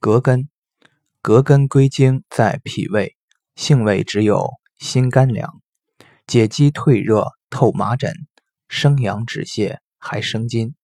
葛根葛根归经在脾胃，性味只有辛甘凉，解肌退热透麻疹，生阳止泻还生津。